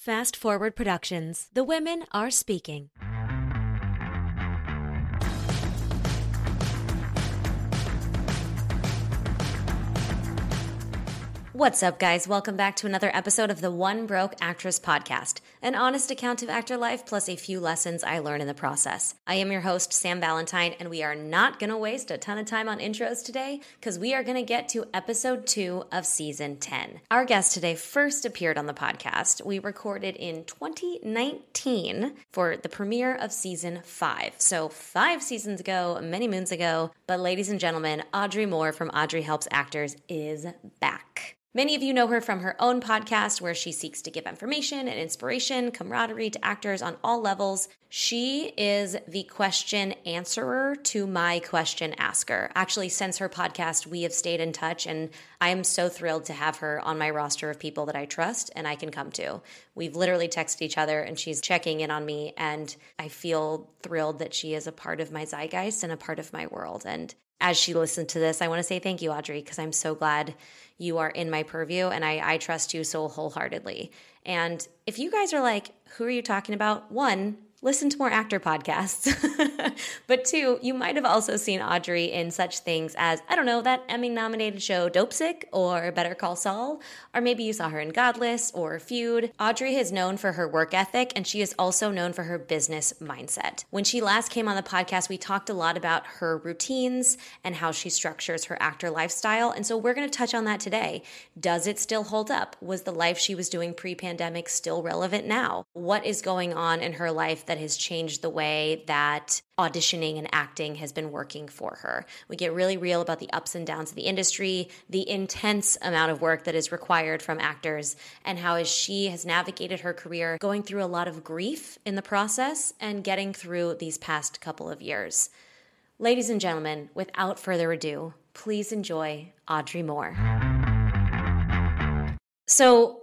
Fast Forward Productions. The women are speaking. What's up, guys? Welcome back to another episode of the One Broke Actress podcast, an honest account of actor life plus a few lessons I learned in the process. I am your host, Sam Valentine, and we are not going to waste a ton of time on intros today because we are going to get to episode two of season 10. Our guest today first appeared on the podcast. We recorded in 2019 for the premiere of season five. So, five seasons ago, many moons ago. But, ladies and gentlemen, Audrey Moore from Audrey Helps Actors is back. Many of you know her from her own podcast, where she seeks to give information and inspiration, camaraderie to actors on all levels. She is the question answerer to my question asker. Actually, since her podcast, we have stayed in touch, and I am so thrilled to have her on my roster of people that I trust and I can come to. We've literally texted each other, and she's checking in on me, and I feel thrilled that she is a part of my zeitgeist and a part of my world. And as she listened to this, I want to say thank you, Audrey, because I'm so glad you are in my purview and I, I trust you so wholeheartedly. And if you guys are like, who are you talking about? One, listen to more actor podcasts. but two, you might have also seen Audrey in such things as, I don't know, that Emmy nominated show Dopesick or Better Call Saul, or maybe you saw her in Godless or Feud. Audrey is known for her work ethic and she is also known for her business mindset. When she last came on the podcast, we talked a lot about her routines and how she structures her actor lifestyle. And so we're going to touch on that today. Does it still hold up? Was the life she was doing pre pandemic still relevant now? What is going on in her life that has changed the way that auditioning and acting has been working for her. We get really real about the ups and downs of the industry, the intense amount of work that is required from actors, and how as she has navigated her career, going through a lot of grief in the process and getting through these past couple of years. Ladies and gentlemen, without further ado, please enjoy Audrey Moore. So,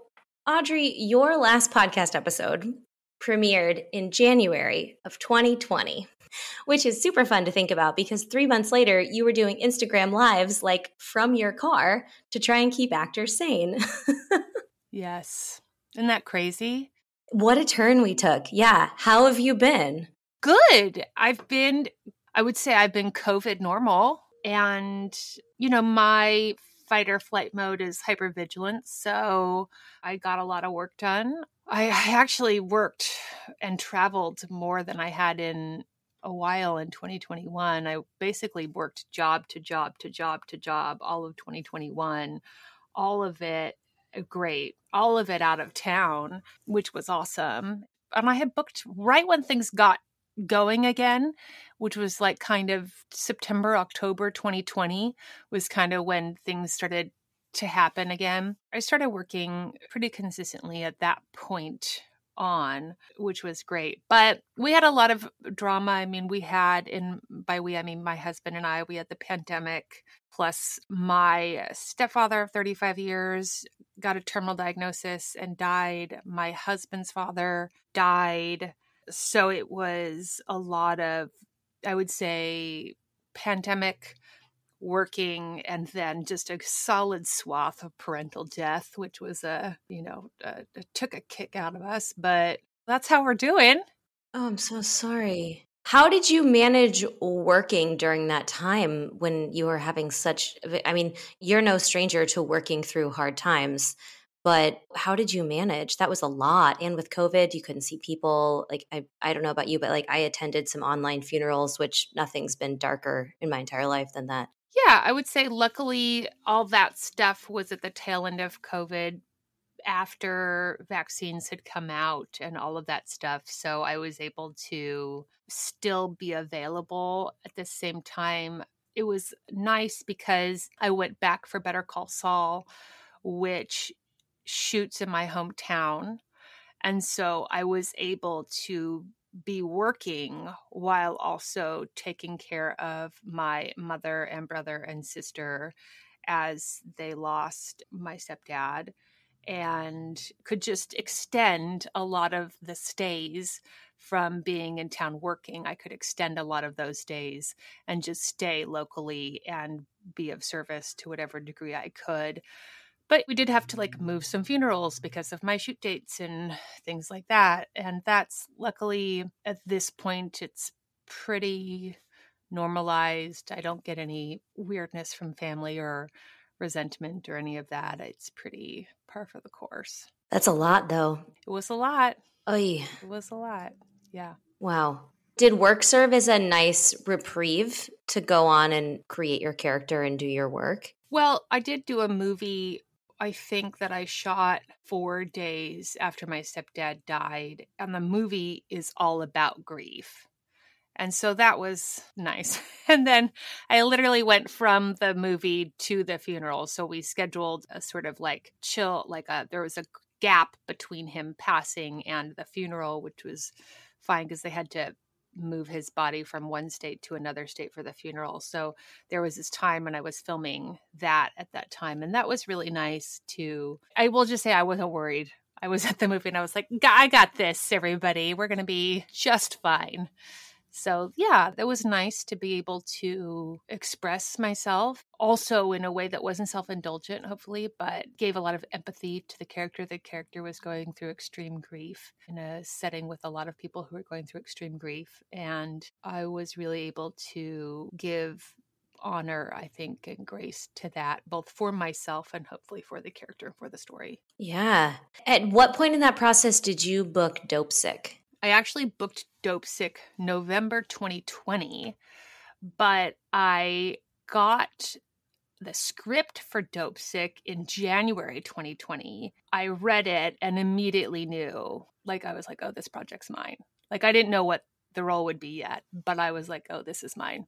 Audrey, your last podcast episode premiered in January of 2020, which is super fun to think about because three months later, you were doing Instagram lives like from your car to try and keep actors sane. yes. Isn't that crazy? What a turn we took. Yeah. How have you been? Good. I've been, I would say I've been COVID normal. And, you know, my fight or flight mode is hypervigilance. So I got a lot of work done. I, I actually worked and traveled more than I had in a while in 2021. I basically worked job to job to job to job all of 2021, all of it uh, great, all of it out of town, which was awesome. And I had booked right when things got going again, which was like kind of September, October 2020 was kind of when things started to happen again. I started working pretty consistently at that point on, which was great. But we had a lot of drama. I mean, we had, in by we, I mean my husband and I, we had the pandemic, plus my stepfather of 35 years got a terminal diagnosis and died. My husband's father died. So it was a lot of, I would say, pandemic working and then just a solid swath of parental death which was a you know a, a took a kick out of us but that's how we're doing. Oh i'm so sorry. How did you manage working during that time when you were having such i mean you're no stranger to working through hard times but how did you manage? That was a lot and with covid you couldn't see people like I, I don't know about you but like i attended some online funerals which nothing's been darker in my entire life than that yeah, I would say luckily all that stuff was at the tail end of COVID after vaccines had come out and all of that stuff. So I was able to still be available at the same time. It was nice because I went back for Better Call Saul, which shoots in my hometown. And so I was able to be working while also taking care of my mother and brother and sister as they lost my stepdad and could just extend a lot of the stays from being in town working. I could extend a lot of those days and just stay locally and be of service to whatever degree I could. But we did have to like move some funerals because of my shoot dates and things like that. And that's luckily at this point, it's pretty normalized. I don't get any weirdness from family or resentment or any of that. It's pretty par for the course. That's a lot, though. It was a lot. Oh, yeah. It was a lot. Yeah. Wow. Did work serve as a nice reprieve to go on and create your character and do your work? Well, I did do a movie, I think that I shot four days after my stepdad died. And the movie is all about grief. And so that was nice. And then I literally went from the movie to the funeral. So we scheduled a sort of like chill, like a, there was a gap between him passing and the funeral, which was fine because they had to move his body from one state to another state for the funeral. So there was this time when I was filming that at that time. And that was really nice to, I will just say I wasn't worried. I was at the movie and I was like, I got this, everybody. We're going to be just fine. So, yeah, that was nice to be able to express myself also in a way that wasn't self indulgent, hopefully, but gave a lot of empathy to the character. The character was going through extreme grief in a setting with a lot of people who were going through extreme grief. And I was really able to give honor, I think, and grace to that, both for myself and hopefully for the character, for the story. Yeah. At what point in that process did you book Dopesick? I actually booked Dopesick November 2020, but I got the script for Dopesick in January 2020. I read it and immediately knew, like, I was like, oh, this project's mine. Like, I didn't know what the role would be yet, but I was like, oh, this is mine.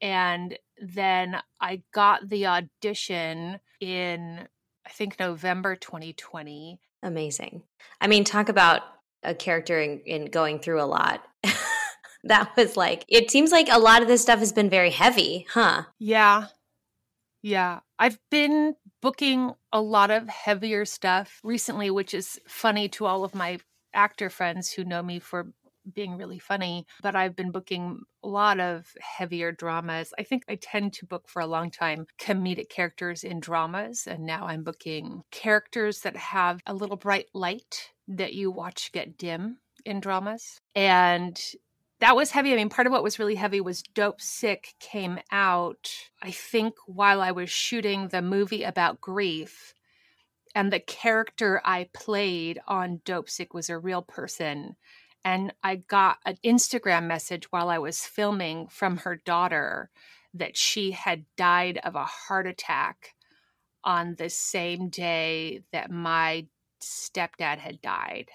And then I got the audition in, I think, November 2020. Amazing. I mean, talk about a character in, in going through a lot. that was like, it seems like a lot of this stuff has been very heavy, huh? Yeah. Yeah. I've been booking a lot of heavier stuff recently, which is funny to all of my actor friends who know me for being really funny, but I've been booking a lot of heavier dramas. I think I tend to book for a long time comedic characters in dramas, and now I'm booking characters that have a little bright light that you watch get dim in dramas. And that was heavy. I mean, part of what was really heavy was Dopesick came out, I think, while I was shooting the movie about grief. And the character I played on Dopesick was a real person. And I got an Instagram message while I was filming from her daughter that she had died of a heart attack on the same day that my stepdad had died.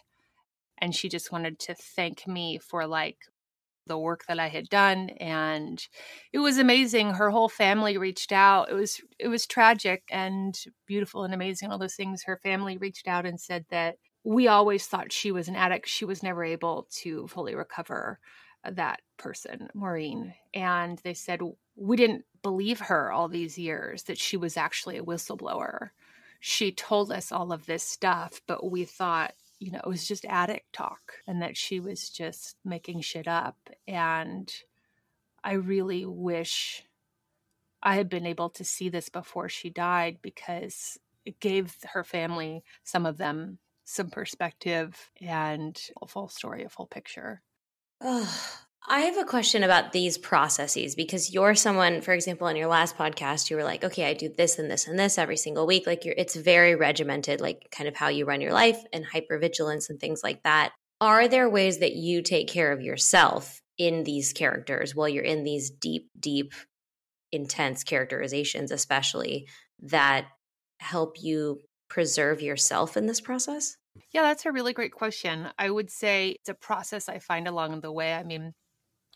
And she just wanted to thank me for like the work that I had done and it was amazing. Her whole family reached out. It was it was tragic and beautiful and amazing all those things. Her family reached out and said that we always thought she was an addict. She was never able to fully recover that person Maureen. And they said we didn't believe her all these years that she was actually a whistleblower. She told us all of this stuff, but we thought, you know, it was just addict talk and that she was just making shit up. And I really wish I had been able to see this before she died because it gave her family, some of them, some perspective and a full story, a full picture. I have a question about these processes because you're someone, for example, in your last podcast, you were like, okay, I do this and this and this every single week. Like you're, it's very regimented, like kind of how you run your life and hypervigilance and things like that. Are there ways that you take care of yourself in these characters while you're in these deep, deep, intense characterizations, especially that help you preserve yourself in this process? Yeah, that's a really great question. I would say it's a process I find along the way. I mean,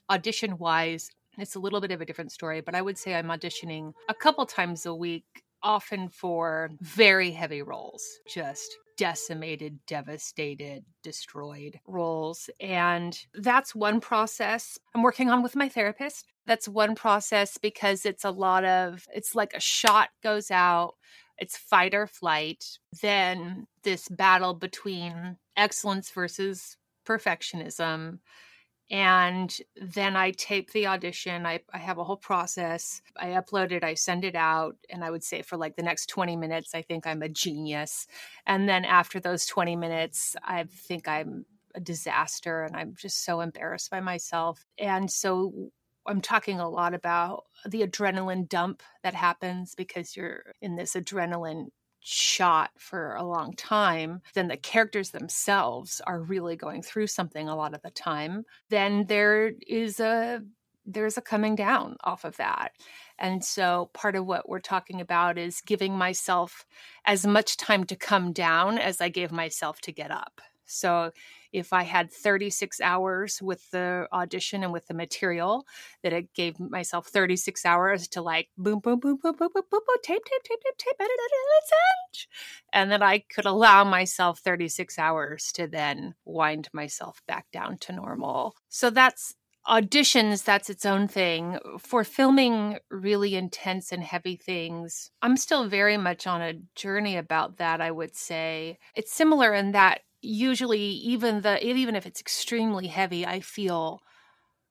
audition wise, it's a little bit of a different story, but I would say I'm auditioning a couple times a week, often for very heavy roles, just decimated, devastated, destroyed roles. And that's one process I'm working on with my therapist. That's one process because it's a lot of, it's like a shot goes out, it's fight or flight. Then this battle between excellence versus perfectionism and then I tape the audition. I, I have a whole process. I upload it, I send it out, and I would say for like the next 20 minutes, I think I'm a genius. And then after those 20 minutes, I think I'm a disaster and I'm just so embarrassed by myself. And so I'm talking a lot about the adrenaline dump that happens because you're in this adrenaline shot for a long time, then the characters themselves are really going through something a lot of the time, then there is a there's a coming down off of that. And so part of what we're talking about is giving myself as much time to come down as I gave myself to get up. So if I had 36 hours with the audition and with the material, that it gave myself 36 hours to like boom, boom, boom, boom, boom, boom, boom, boom tape, tape, tape, tape, tape, edit, edit, edit, and then I could allow myself 36 hours to then wind myself back down to normal. So that's auditions that's its own thing for filming really intense and heavy things i'm still very much on a journey about that i would say it's similar in that usually even the even if it's extremely heavy i feel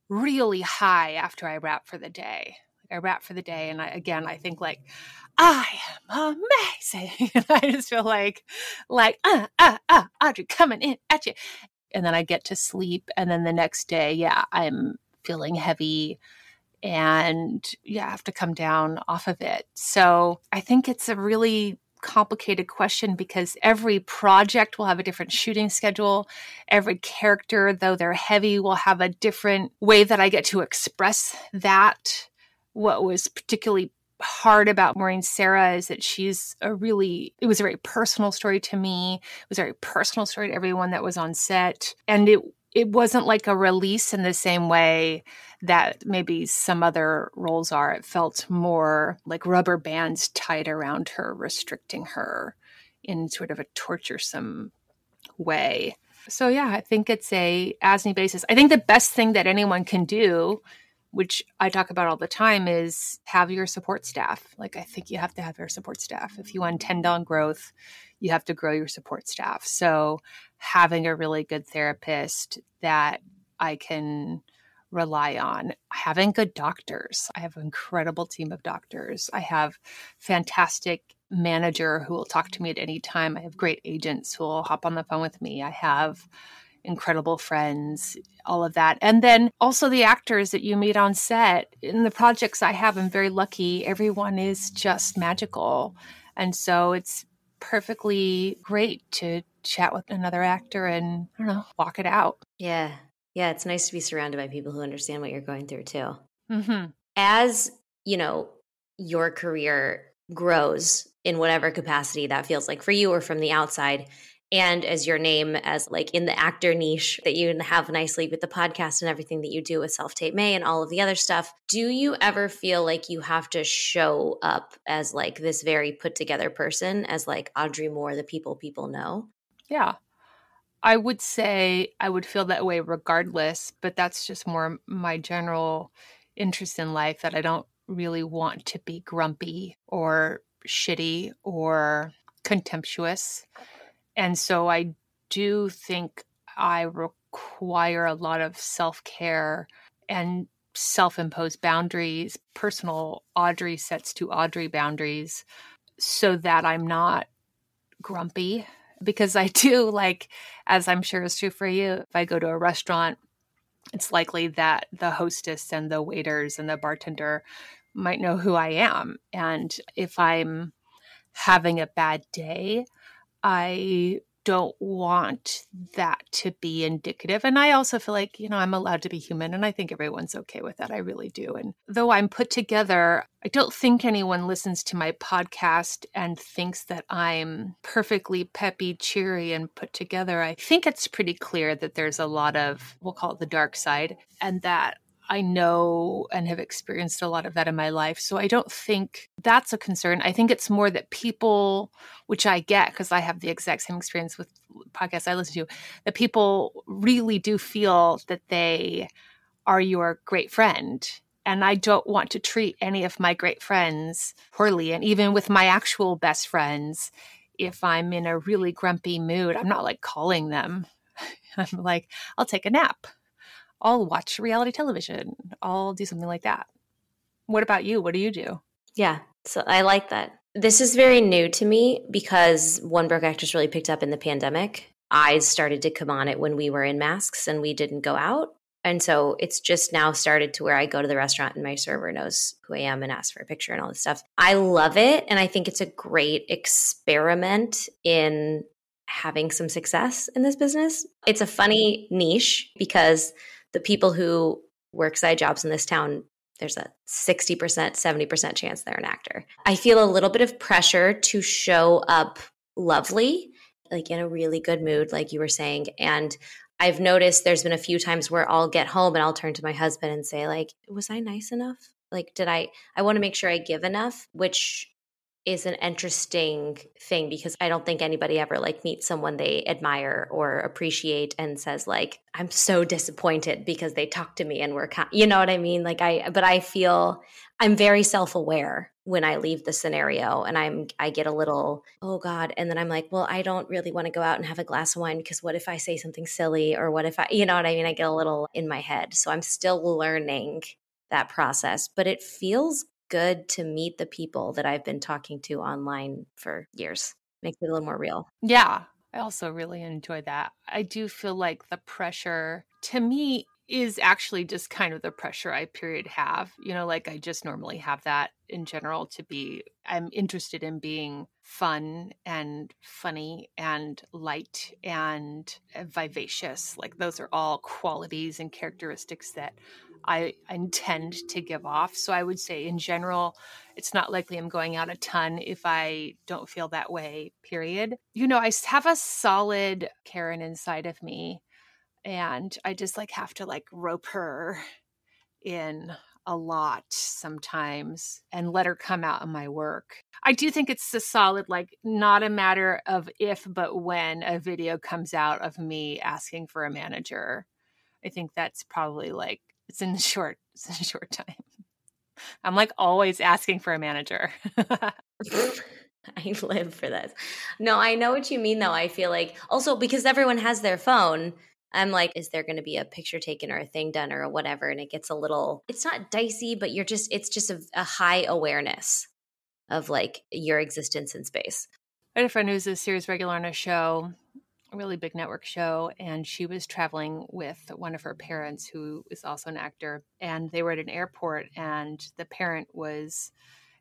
really high after i wrap for the day. I wrap for the day and I, again i think like i am amazing. I just feel like like uh uh uh audrey coming in at you and then i get to sleep and then the next day yeah i'm feeling heavy and yeah, I have to come down off of it. So I think it's a really complicated question because every project will have a different shooting schedule. Every character, though they're heavy, will have a different way that I get to express that. What was particularly hard about Maureen Sarah is that she's a really it was a very personal story to me. It was a very personal story to everyone that was on set. And it it wasn't like a release in the same way that maybe some other roles are. It felt more like rubber bands tied around her, restricting her in sort of a torturesome way. So yeah, I think it's a as need basis. I think the best thing that anyone can do, which I talk about all the time, is have your support staff. Like I think you have to have your support staff. If you intend on growth, you have to grow your support staff. So having a really good therapist that I can rely on having good doctors. I have an incredible team of doctors. I have fantastic manager who will talk to me at any time. I have great agents who will hop on the phone with me. I have incredible friends, all of that. And then also the actors that you meet on set. In the projects I have, I'm very lucky. Everyone is just magical. And so it's perfectly great to chat with another actor and I don't know, walk it out. Yeah. Yeah, it's nice to be surrounded by people who understand what you're going through too. Mm-hmm. As, you know, your career grows in whatever capacity that feels like for you or from the outside, and as your name as like in the actor niche that you have nicely with the podcast and everything that you do with self tape may and all of the other stuff do you ever feel like you have to show up as like this very put together person as like audrey moore the people people know yeah I would say I would feel that way regardless, but that's just more my general interest in life that I don't really want to be grumpy or shitty or contemptuous. And so I do think I require a lot of self care and self imposed boundaries, personal Audrey sets to Audrey boundaries, so that I'm not grumpy because I do like, as I'm sure is true for you, if I go to a restaurant, it's likely that the hostess and the waiters and the bartender might know who I am. And if I'm having a bad day, I don't want that to be indicative. And I also feel like, you know, I'm allowed to be human and I think everyone's okay with that. I really do. And though I'm put together, I don't think anyone listens to my podcast and thinks that I'm perfectly peppy, cheery, and put together. I think it's pretty clear that there's a lot of, we'll call it the dark side, and that I know and have experienced a lot of that in my life. So I don't think that's a concern. I think it's more that people, which I get because I have the exact same experience with podcasts I listen to, that people really do feel that they are your great friend. And I don't want to treat any of my great friends poorly. And even with my actual best friends, if I'm in a really grumpy mood, I'm not like calling them. I'm like, I'll take a nap I'll watch reality television. I'll do something like that. What about you? What do you do? Yeah. So I like that. This is very new to me because One Broke Actress really picked up in the pandemic. Eyes started to come on it when we were in masks and we didn't go out. And so it's just now started to where I go to the restaurant and my server knows who I am and asks for a picture and all this stuff. I love it. And I think it's a great experiment in having some success in this business. It's a funny niche because the people who work side jobs in this town, there's a 60%, 70% chance they're an actor. I feel a little bit of pressure to show up lovely, like in a really good mood, like you were saying. And I've noticed there's been a few times where I'll get home and I'll turn to my husband and say, like, was I nice enough? Like, did I, I want to make sure I give enough, which is an interesting thing because I don't think anybody ever like meets someone they admire or appreciate and says like I'm so disappointed because they talked to me and were you know what I mean? Like I but I feel I'm very self-aware when I leave the scenario and I'm I get a little oh god and then I'm like well I don't really want to go out and have a glass of wine because what if I say something silly or what if I you know what I mean? I get a little in my head. So I'm still learning that process but it feels good to meet the people that I've been talking to online for years makes it a little more real yeah I also really enjoy that I do feel like the pressure to me is actually just kind of the pressure I period have. You know, like I just normally have that in general to be I'm interested in being fun and funny and light and vivacious. Like those are all qualities and characteristics that I intend to give off. So I would say in general, it's not likely I'm going out a ton if I don't feel that way, period. You know, I have a solid Karen inside of me and I just like have to like rope her in a lot sometimes and let her come out in my work. I do think it's a solid, like, not a matter of if, but when a video comes out of me asking for a manager. I think that's probably like, it's in the short, it's in a short time. I'm like always asking for a manager. I live for this. No, I know what you mean though. I feel like also because everyone has their phone, I'm like, is there going to be a picture taken or a thing done or whatever? And it gets a little, it's not dicey, but you're just, it's just a, a high awareness of like your existence in space. I had a friend who's a series regular on a show, really big network show, and she was traveling with one of her parents who is also an actor. And they were at an airport, and the parent was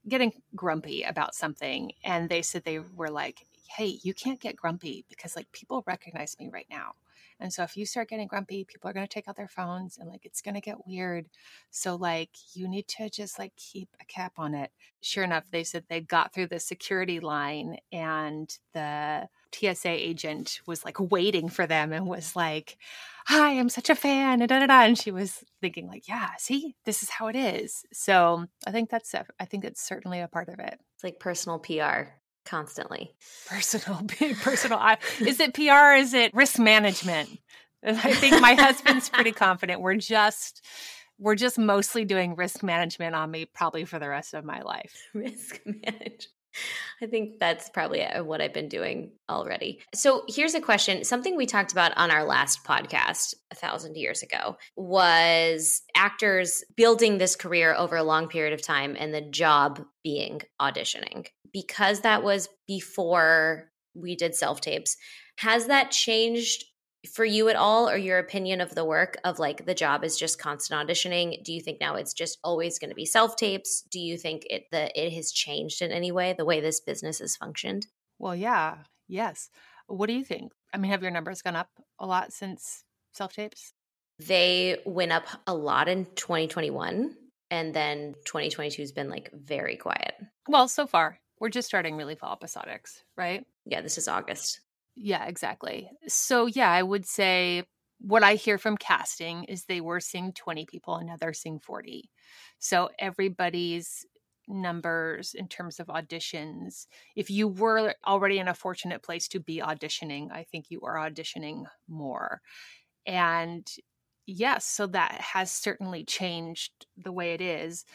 getting grumpy about something. And they said they were like, hey, you can't get grumpy because like people recognize me right now. And so if you start getting grumpy, people are going to take out their phones and like it's going to get weird. So like you need to just like keep a cap on it. Sure enough, they said they got through the security line and the TSA agent was like waiting for them and was like, Hi, I'm such a fan. And, da, da, da. and she was thinking, like, yeah, see, this is how it is. So I think that's, I think it's certainly a part of it. It's like personal PR constantly. Personal, personal. is it PR? is it risk management? I think my husband's pretty confident. We're just we're just mostly doing risk management on me probably for the rest of my life. Risk management. I think that's probably uh, what I've been doing already. So here's a question. Something we talked about on our last podcast a thousand years ago was actors building this career over a long period of time and the job being auditioning. Because that was before we did self tapes, has that changed for you at all or your opinion of the work of like the job is just constant auditioning? Do you think now it's just always going to be self tapes do you think it that it has changed in any way the way this business has functioned? Well yeah yes. What do you think? I mean have your numbers gone up a lot since self tapes they went up a lot in 2021 and then 2022 has been like very quiet. Well so far we're just starting really fall episodics right? Yeah this is august yeah, exactly. So, yeah, I would say what I hear from casting is they were seeing 20 people and now they're seeing 40. So, everybody's numbers in terms of auditions, if you were already in a fortunate place to be auditioning, I think you are auditioning more. And yes, so that has certainly changed the way it is.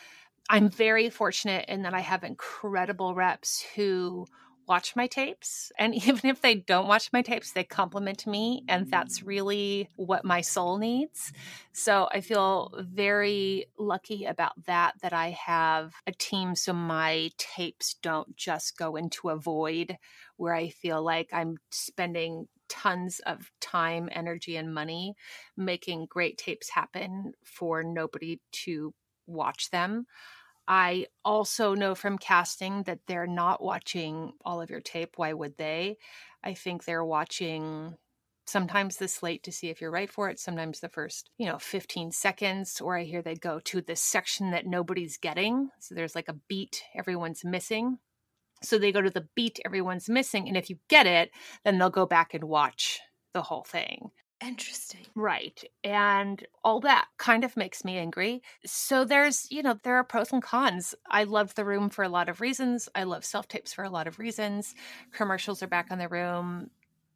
I'm very fortunate in that I have incredible reps who watch my tapes. And even if they don't watch my tapes, they compliment me. And that's mm. really what my soul needs. So I feel very lucky about that, that I have a team so my tapes don't just go into a void where I feel like I'm spending tons of time, energy, and money making great tapes happen for nobody to watch them. I also know from casting that they're not watching all of your tape. Why would they? I think they're watching sometimes the slate to see if you're right for it, sometimes the first, you know, 15 seconds, or I hear they go to this section that nobody's getting. So there's like a beat everyone's missing. So they go to the beat everyone's missing. And if you get it, then they'll go back and watch the whole thing. Interesting. Right. And all that kind of makes me angry. So there's, you know, there are pros and cons. I love the room for a lot of reasons. I love self tapes for a lot of reasons. Commercials are back on the room.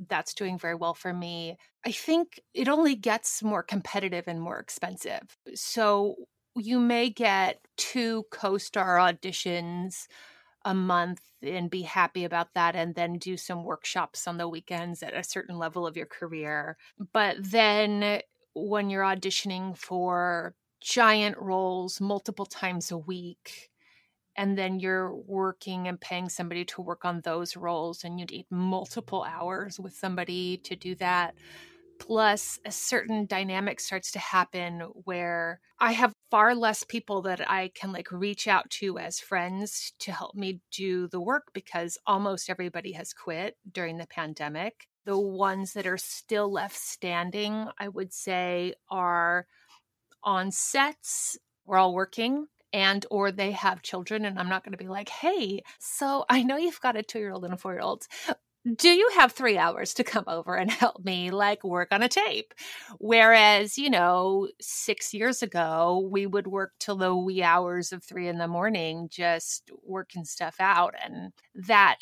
That's doing very well for me. I think it only gets more competitive and more expensive. So you may get two co star auditions a month and be happy about that and then do some workshops on the weekends at a certain level of your career. But then when you're auditioning for giant roles multiple times a week, and then you're working and paying somebody to work on those roles, and you need multiple hours with somebody to do that plus a certain dynamic starts to happen where I have far less people that I can like reach out to as friends to help me do the work because almost everybody has quit during the pandemic. The ones that are still left standing, I would say, are on sets. We're all working and or they have children and i'm not going to be like hey so i know you've got a two year old and a four year old do you have three hours to come over and help me like work on a tape? Whereas you know six years ago we would work till the wee hours of three in the morning just working stuff out and that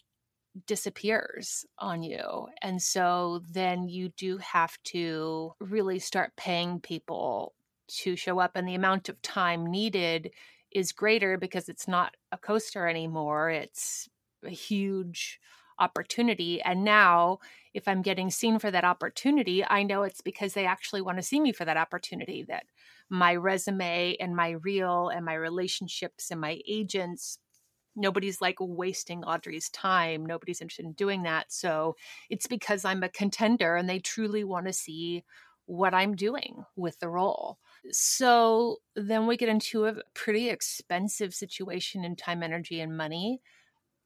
disappears on you. And so then you do have to really start paying people to show up and the amount of time needed is greater because it's not a co-star anymore. It's a huge opportunity. And now, if I'm getting seen for that opportunity, I know it's because they actually want to see me for that opportunity, that my resume and my reel and my relationships and my agents nobody's like wasting Audrey's time. Nobody's interested in doing that. So it's because I'm a contender and they truly want to see what I'm doing with the role. So then we get into a pretty expensive situation in time, energy, and money.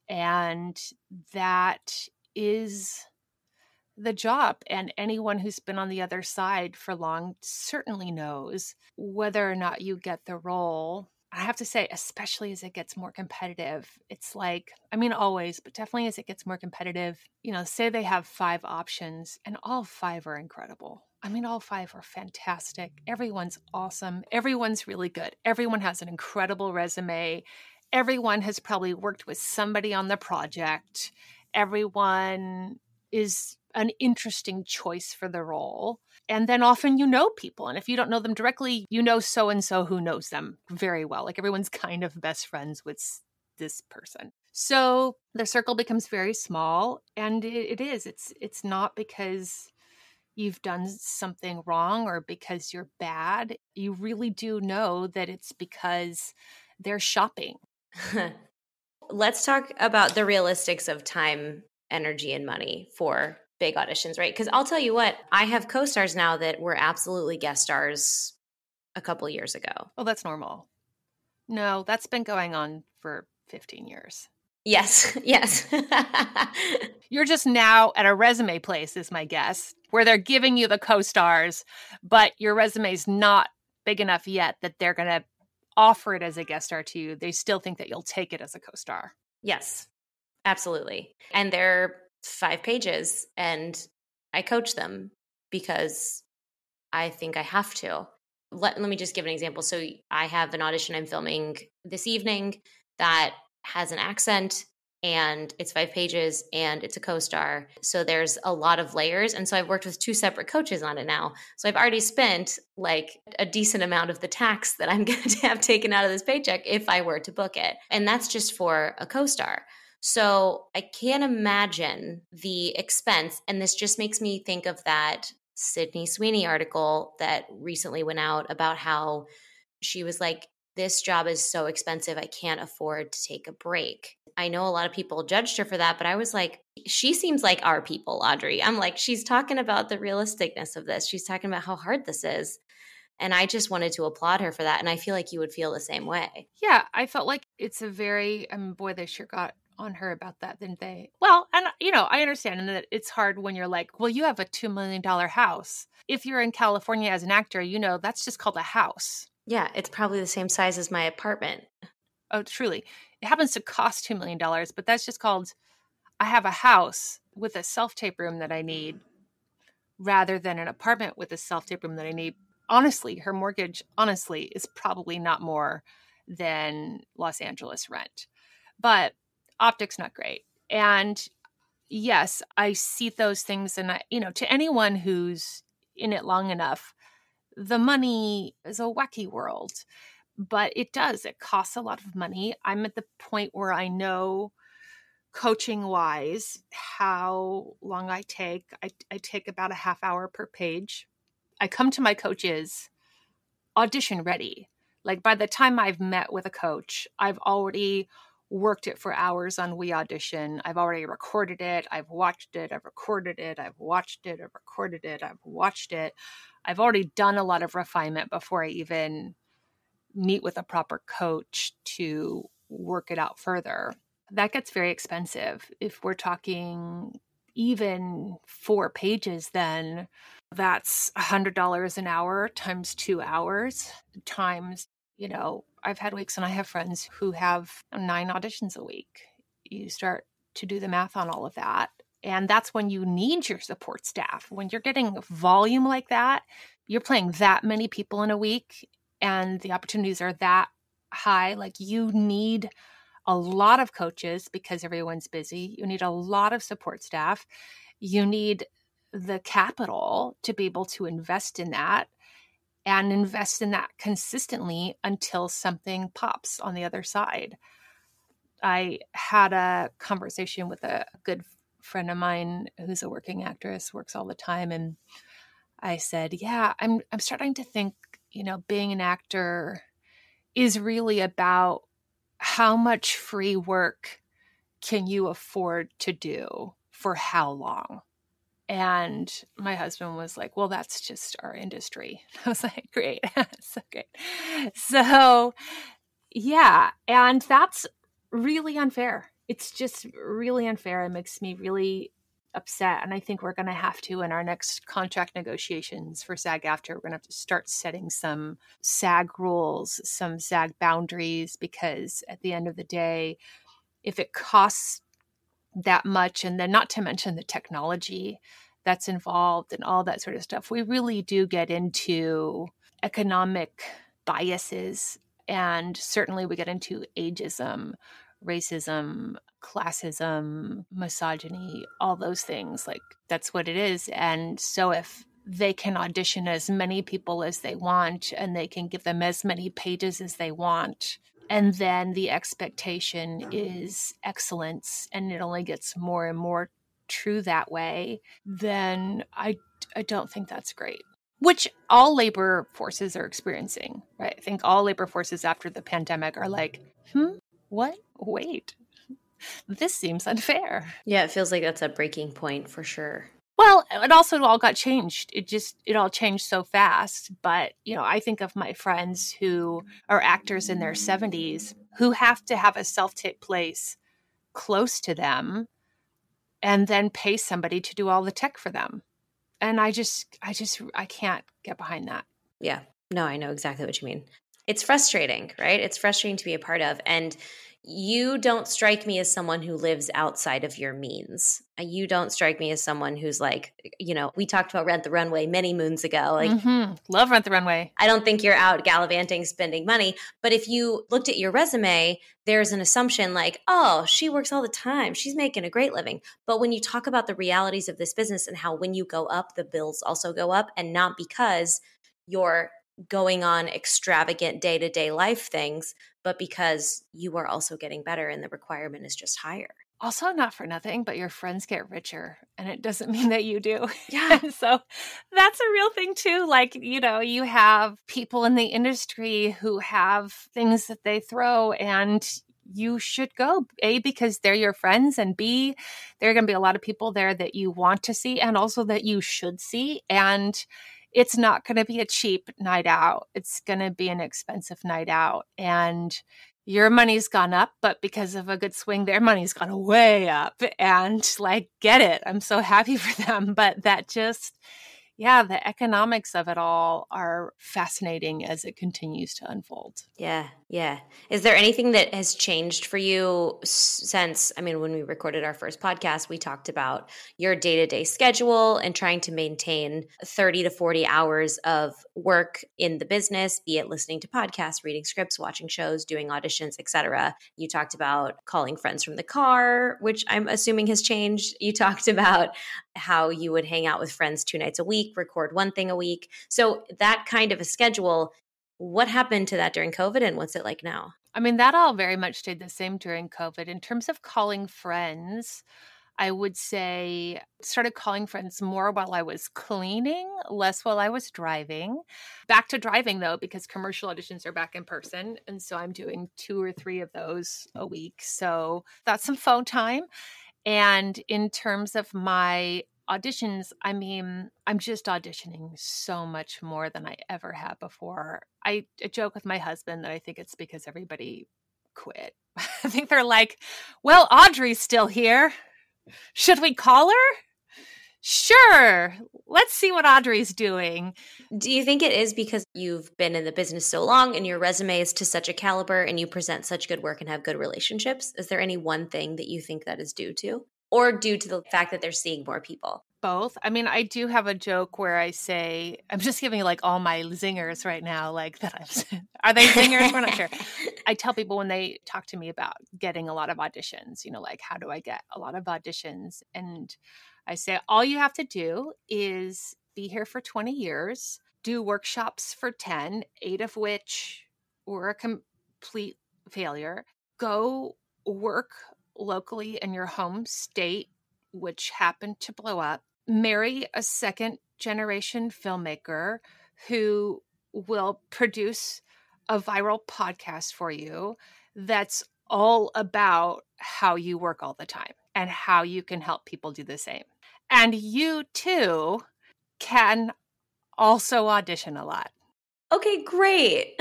And that is the job. And anyone who's been on the other side for long certainly knows whether or not you get the role. I have to say, especially as it gets more competitive, it's like, I mean, always, but definitely as it gets more competitive, you know, say they have five options and all five are incredible. I mean, all five are fantastic. Everyone's awesome. Everyone's really good. Everyone has an incredible resume everyone has probably worked with somebody on the project. Everyone is an interesting choice for the role. And then often you know people. And if you don't know them directly, you know so and so who knows them very well. Like everyone's kind of best friends with this person. So the circle becomes very small and it, it is. It's it's not because you've done something wrong or because you're bad. You really do know that it's because they're shopping Let's talk about the realistics of time, energy, and money for big auditions, right? Because I'll tell you what, I have co stars now that were absolutely guest stars a couple years ago. Oh, that's normal. No, that's been going on for 15 years. Yes, yes. You're just now at a resume place, is my guess, where they're giving you the co stars, but your resume's not big enough yet that they're going to offer it as a guest star to you, they still think that you'll take it as a co star. Yes, absolutely. And they're five pages, and I coach them because I think I have to. Let, let me just give an example. So I have an audition I'm filming this evening that has an accent and it's five pages and it's a co-star. So there's a lot of layers. And so i've worked with two separate coaches on it now. So i've already spent like a decent amount of the tax that i'm going to have taken out of this paycheck if i were to book it. And that's just for a co-star. So I can't imagine the expense. And this just makes me think of that Sydney Sweeney article that recently went out about how she was like, This job is so expensive, I can't afford to take a break. I know a lot of people judged her for that, but I was like, she seems like our people, Audrey. I'm like, she's talking about the realisticness of this. She's talking about how hard this is. And I just wanted to applaud her for that. And I feel like you would feel the same way. Yeah, I felt like it's a very, I mean, boy, they sure got on her about that, didn't they? Well, and you know, I understand that it's hard when you're like, well, you have a $2 million house. If you're in California as an actor, you know, that's just called a house. Yeah, it's probably the same size as my apartment. Oh, truly. It happens to cost $2 million, but that's just called I have a house with a self tape room that I need rather than an apartment with a self tape room that I need. Honestly, her mortgage, honestly, is probably not more than Los Angeles rent. But optics not great. And yes, I see those things and I, you know, to anyone who's in it long enough, the money is a wacky world. But it does. It costs a lot of money. I'm at the point where I know coaching wise how long I take. I, I take about a half hour per page. I come to my coaches audition ready. Like by the time I've met with a coach, I've already worked it for hours on We Audition. I've already recorded it. I've watched it. I've recorded it. I've watched it. I've recorded it. I've watched it. I've already done a lot of refinement before I even meet with a proper coach to work it out further. That gets very expensive. If we're talking even four pages, then that's $100 an hour times two hours times, you know, I've had weeks and I have friends who have nine auditions a week. You start to do the math on all of that. And that's when you need your support staff. When you're getting volume like that, you're playing that many people in a week and the opportunities are that high. Like you need a lot of coaches because everyone's busy. You need a lot of support staff. You need the capital to be able to invest in that and invest in that consistently until something pops on the other side. I had a conversation with a good friend of mine who's a working actress, works all the time, and I said, "Yeah, I'm I'm starting to think, you know, being an actor is really about how much free work can you afford to do for how long?" And my husband was like, Well, that's just our industry. I was like, Great. so great. So, yeah. And that's really unfair. It's just really unfair. It makes me really upset. And I think we're going to have to, in our next contract negotiations for SAG-AFTRA, we're going to have to start setting some SAG rules, some SAG boundaries, because at the end of the day, if it costs that much and then not to mention the technology that's involved and all that sort of stuff we really do get into economic biases and certainly we get into ageism racism classism misogyny all those things like that's what it is and so if they can audition as many people as they want and they can give them as many pages as they want and then the expectation is excellence and it only gets more and more true that way then i i don't think that's great. Which all labor forces are experiencing right? I think all labor forces after the pandemic are like hmm what wait this seems unfair yeah it feels like that's a breaking point for sure well, it also all got changed. It just it all changed so fast. But, you know, I think of my friends who are actors in their 70s who have to have a self-tape place close to them and then pay somebody to do all the tech for them. And I just I just I can't get behind that. Yeah. No, I know exactly what you mean. It's frustrating, right? It's frustrating to be a part of and you don't strike me as someone who lives outside of your means. Uh, you don't strike me as someone who's like, you know, we talked about Rent the Runway many moons ago. Like, mm-hmm. love Rent the Runway. I don't think you're out gallivanting, spending money. But if you looked at your resume, there's an assumption like, oh, she works all the time. She's making a great living. But when you talk about the realities of this business and how when you go up, the bills also go up, and not because you're going on extravagant day to day life things, but because you are also getting better and the requirement is just higher. also not for nothing, but your friends get richer and it doesn't mean that you do. Yeah. so that's a real thing too. Like, you know, you have people in the industry who have things that they throw and you should go a because they're your friends and b there are going to be a lot of people there that you want to see and also that you should see and it's not going to be a cheap night out it's going to be an expensive night out and your money's gone up, but because of a good swing, their money's gone way up. And like, get it. I'm so happy for them. But that just, yeah, the economics of it all are fascinating as it continues to unfold. Yeah, yeah. Is there anything that has changed for you since? I mean, when we recorded our first podcast, we talked about your day to day schedule and trying to maintain 30 to 40 hours of work in the business, be it listening to podcasts, reading scripts, watching shows, doing auditions, etc. You talked about calling friends from the car, which I'm assuming has changed. You talked about how you would hang out with friends two nights a week, record one thing a week. So that kind of a schedule, what happened to that during COVID and what's it like now? I mean, that all very much stayed the same during COVID. In terms of calling friends, I would say started calling friends more while I was cleaning, less while I was driving. Back to driving though, because commercial auditions are back in person. And so I'm doing two or three of those a week. So that's some phone time. And in terms of my auditions, I mean, I'm just auditioning so much more than I ever have before. I, I joke with my husband that I think it's because everybody quit. I think they're like, well, Audrey's still here. Should we call her? Sure. Let's see what Audrey's doing. Do you think it is because you've been in the business so long and your resume is to such a caliber and you present such good work and have good relationships? Is there any one thing that you think that is due to? Or due to the fact that they're seeing more people? Both. I mean, I do have a joke where I say, I'm just giving like all my zingers right now, like that I've are they zingers? We're not sure. I tell people when they talk to me about getting a lot of auditions, you know, like how do I get a lot of auditions? And I say, all you have to do is be here for 20 years, do workshops for 10, eight of which were a complete failure. Go work locally in your home state, which happened to blow up. Marry a second generation filmmaker who will produce a viral podcast for you that's all about how you work all the time and how you can help people do the same. And you too can also audition a lot. Okay, great.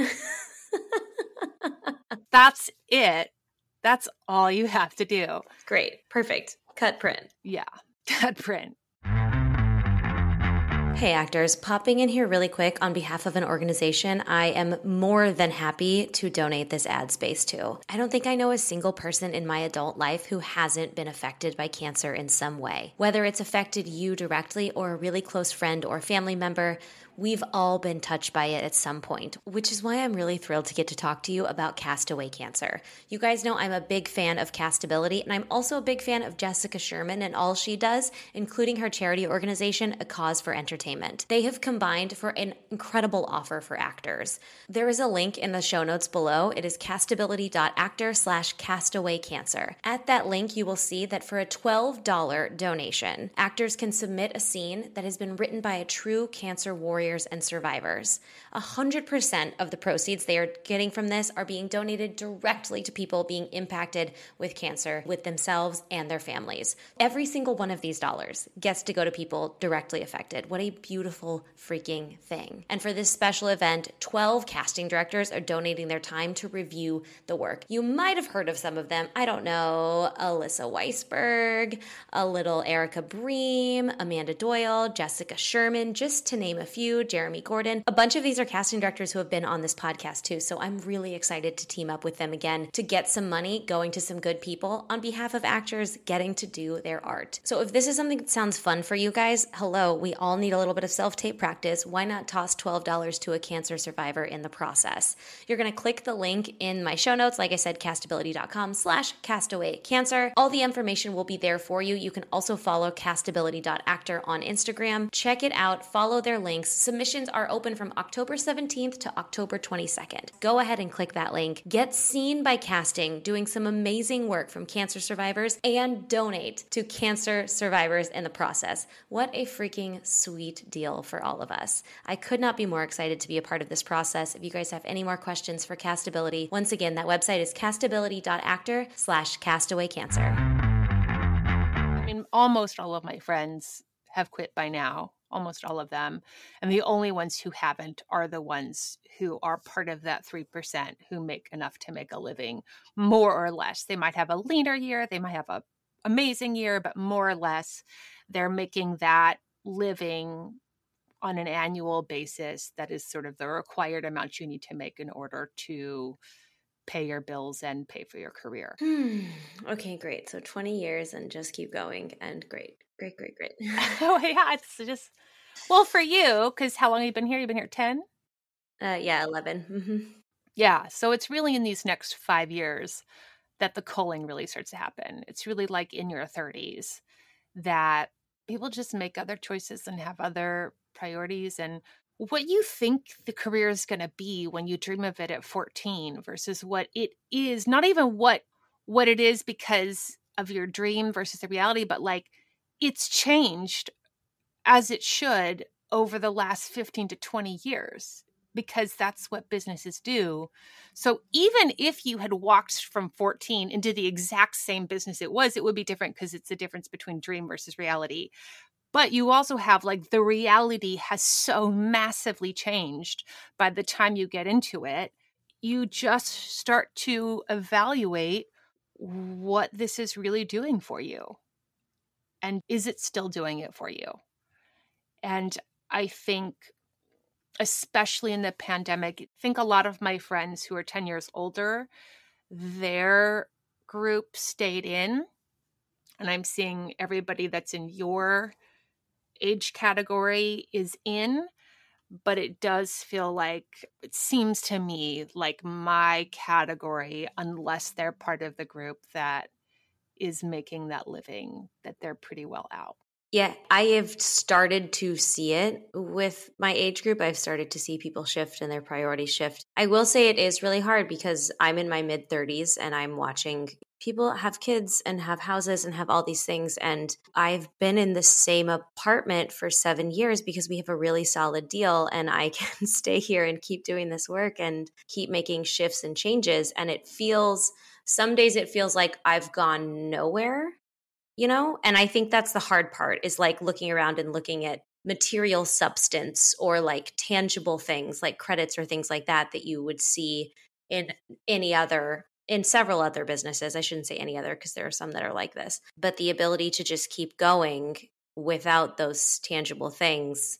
That's it. That's all you have to do. Great. Perfect. Cut print. Yeah. Cut print. Hey, actors, popping in here really quick on behalf of an organization I am more than happy to donate this ad space to. I don't think I know a single person in my adult life who hasn't been affected by cancer in some way. Whether it's affected you directly or a really close friend or family member, We've all been touched by it at some point, which is why I'm really thrilled to get to talk to you about Cast Away Cancer. You guys know I'm a big fan of Castability, and I'm also a big fan of Jessica Sherman and all she does, including her charity organization, A Cause for Entertainment. They have combined for an incredible offer for actors. There is a link in the show notes below. It is castability.actor slash castaway cancer. At that link, you will see that for a $12 donation, actors can submit a scene that has been written by a true cancer warrior warriors and survivors. 100% of the proceeds they are getting from this are being donated directly to people being impacted with cancer, with themselves and their families. Every single one of these dollars gets to go to people directly affected. What a beautiful freaking thing. And for this special event, 12 casting directors are donating their time to review the work. You might have heard of some of them. I don't know, Alyssa Weisberg, a little Erica Bream, Amanda Doyle, Jessica Sherman, just to name a few Jeremy Gordon. A bunch of these are casting directors who have been on this podcast too. So I'm really excited to team up with them again to get some money going to some good people on behalf of actors getting to do their art. So if this is something that sounds fun for you guys, hello, we all need a little bit of self tape practice. Why not toss $12 to a cancer survivor in the process? You're going to click the link in my show notes. Like I said, castability.com slash castaway cancer. All the information will be there for you. You can also follow castability.actor on Instagram. Check it out, follow their links Submissions are open from October 17th to October 22nd. Go ahead and click that link. Get seen by casting doing some amazing work from cancer survivors and donate to cancer survivors in the process. What a freaking sweet deal for all of us. I could not be more excited to be a part of this process. If you guys have any more questions for Castability, once again, that website is castability.actor slash castaway cancer. I mean, almost all of my friends have quit by now, almost all of them. And the only ones who haven't are the ones who are part of that 3% who make enough to make a living, more or less. They might have a leaner year, they might have a amazing year, but more or less they're making that living on an annual basis that is sort of the required amount you need to make in order to pay your bills and pay for your career. Hmm. Okay, great. So 20 years and just keep going and great. Great, great, great. oh yeah, it's just well for you because how long have you been here? You've been here 10? Uh, yeah, 11. Mm-hmm. Yeah, so it's really in these next five years that the culling really starts to happen. It's really like in your 30s that people just make other choices and have other priorities and what you think the career is going to be when you dream of it at 14 versus what it is not even what what it is because of your dream versus the reality but like it's changed as it should over the last 15 to 20 years because that's what businesses do. So even if you had walked from 14 into the exact same business it was, it would be different because it's the difference between dream versus reality. But you also have like the reality has so massively changed by the time you get into it. You just start to evaluate what this is really doing for you. And is it still doing it for you? And I think, especially in the pandemic, I think a lot of my friends who are 10 years older, their group stayed in. And I'm seeing everybody that's in your age category is in but it does feel like it seems to me like my category unless they're part of the group that is making that living that they're pretty well out yeah, I have started to see it with my age group. I've started to see people shift and their priorities shift. I will say it is really hard because I'm in my mid 30s and I'm watching people have kids and have houses and have all these things. And I've been in the same apartment for seven years because we have a really solid deal and I can stay here and keep doing this work and keep making shifts and changes. And it feels, some days it feels like I've gone nowhere you know and i think that's the hard part is like looking around and looking at material substance or like tangible things like credits or things like that that you would see in any other in several other businesses. I shouldn't say any other because there are some that are like this but the ability to just keep going without those tangible things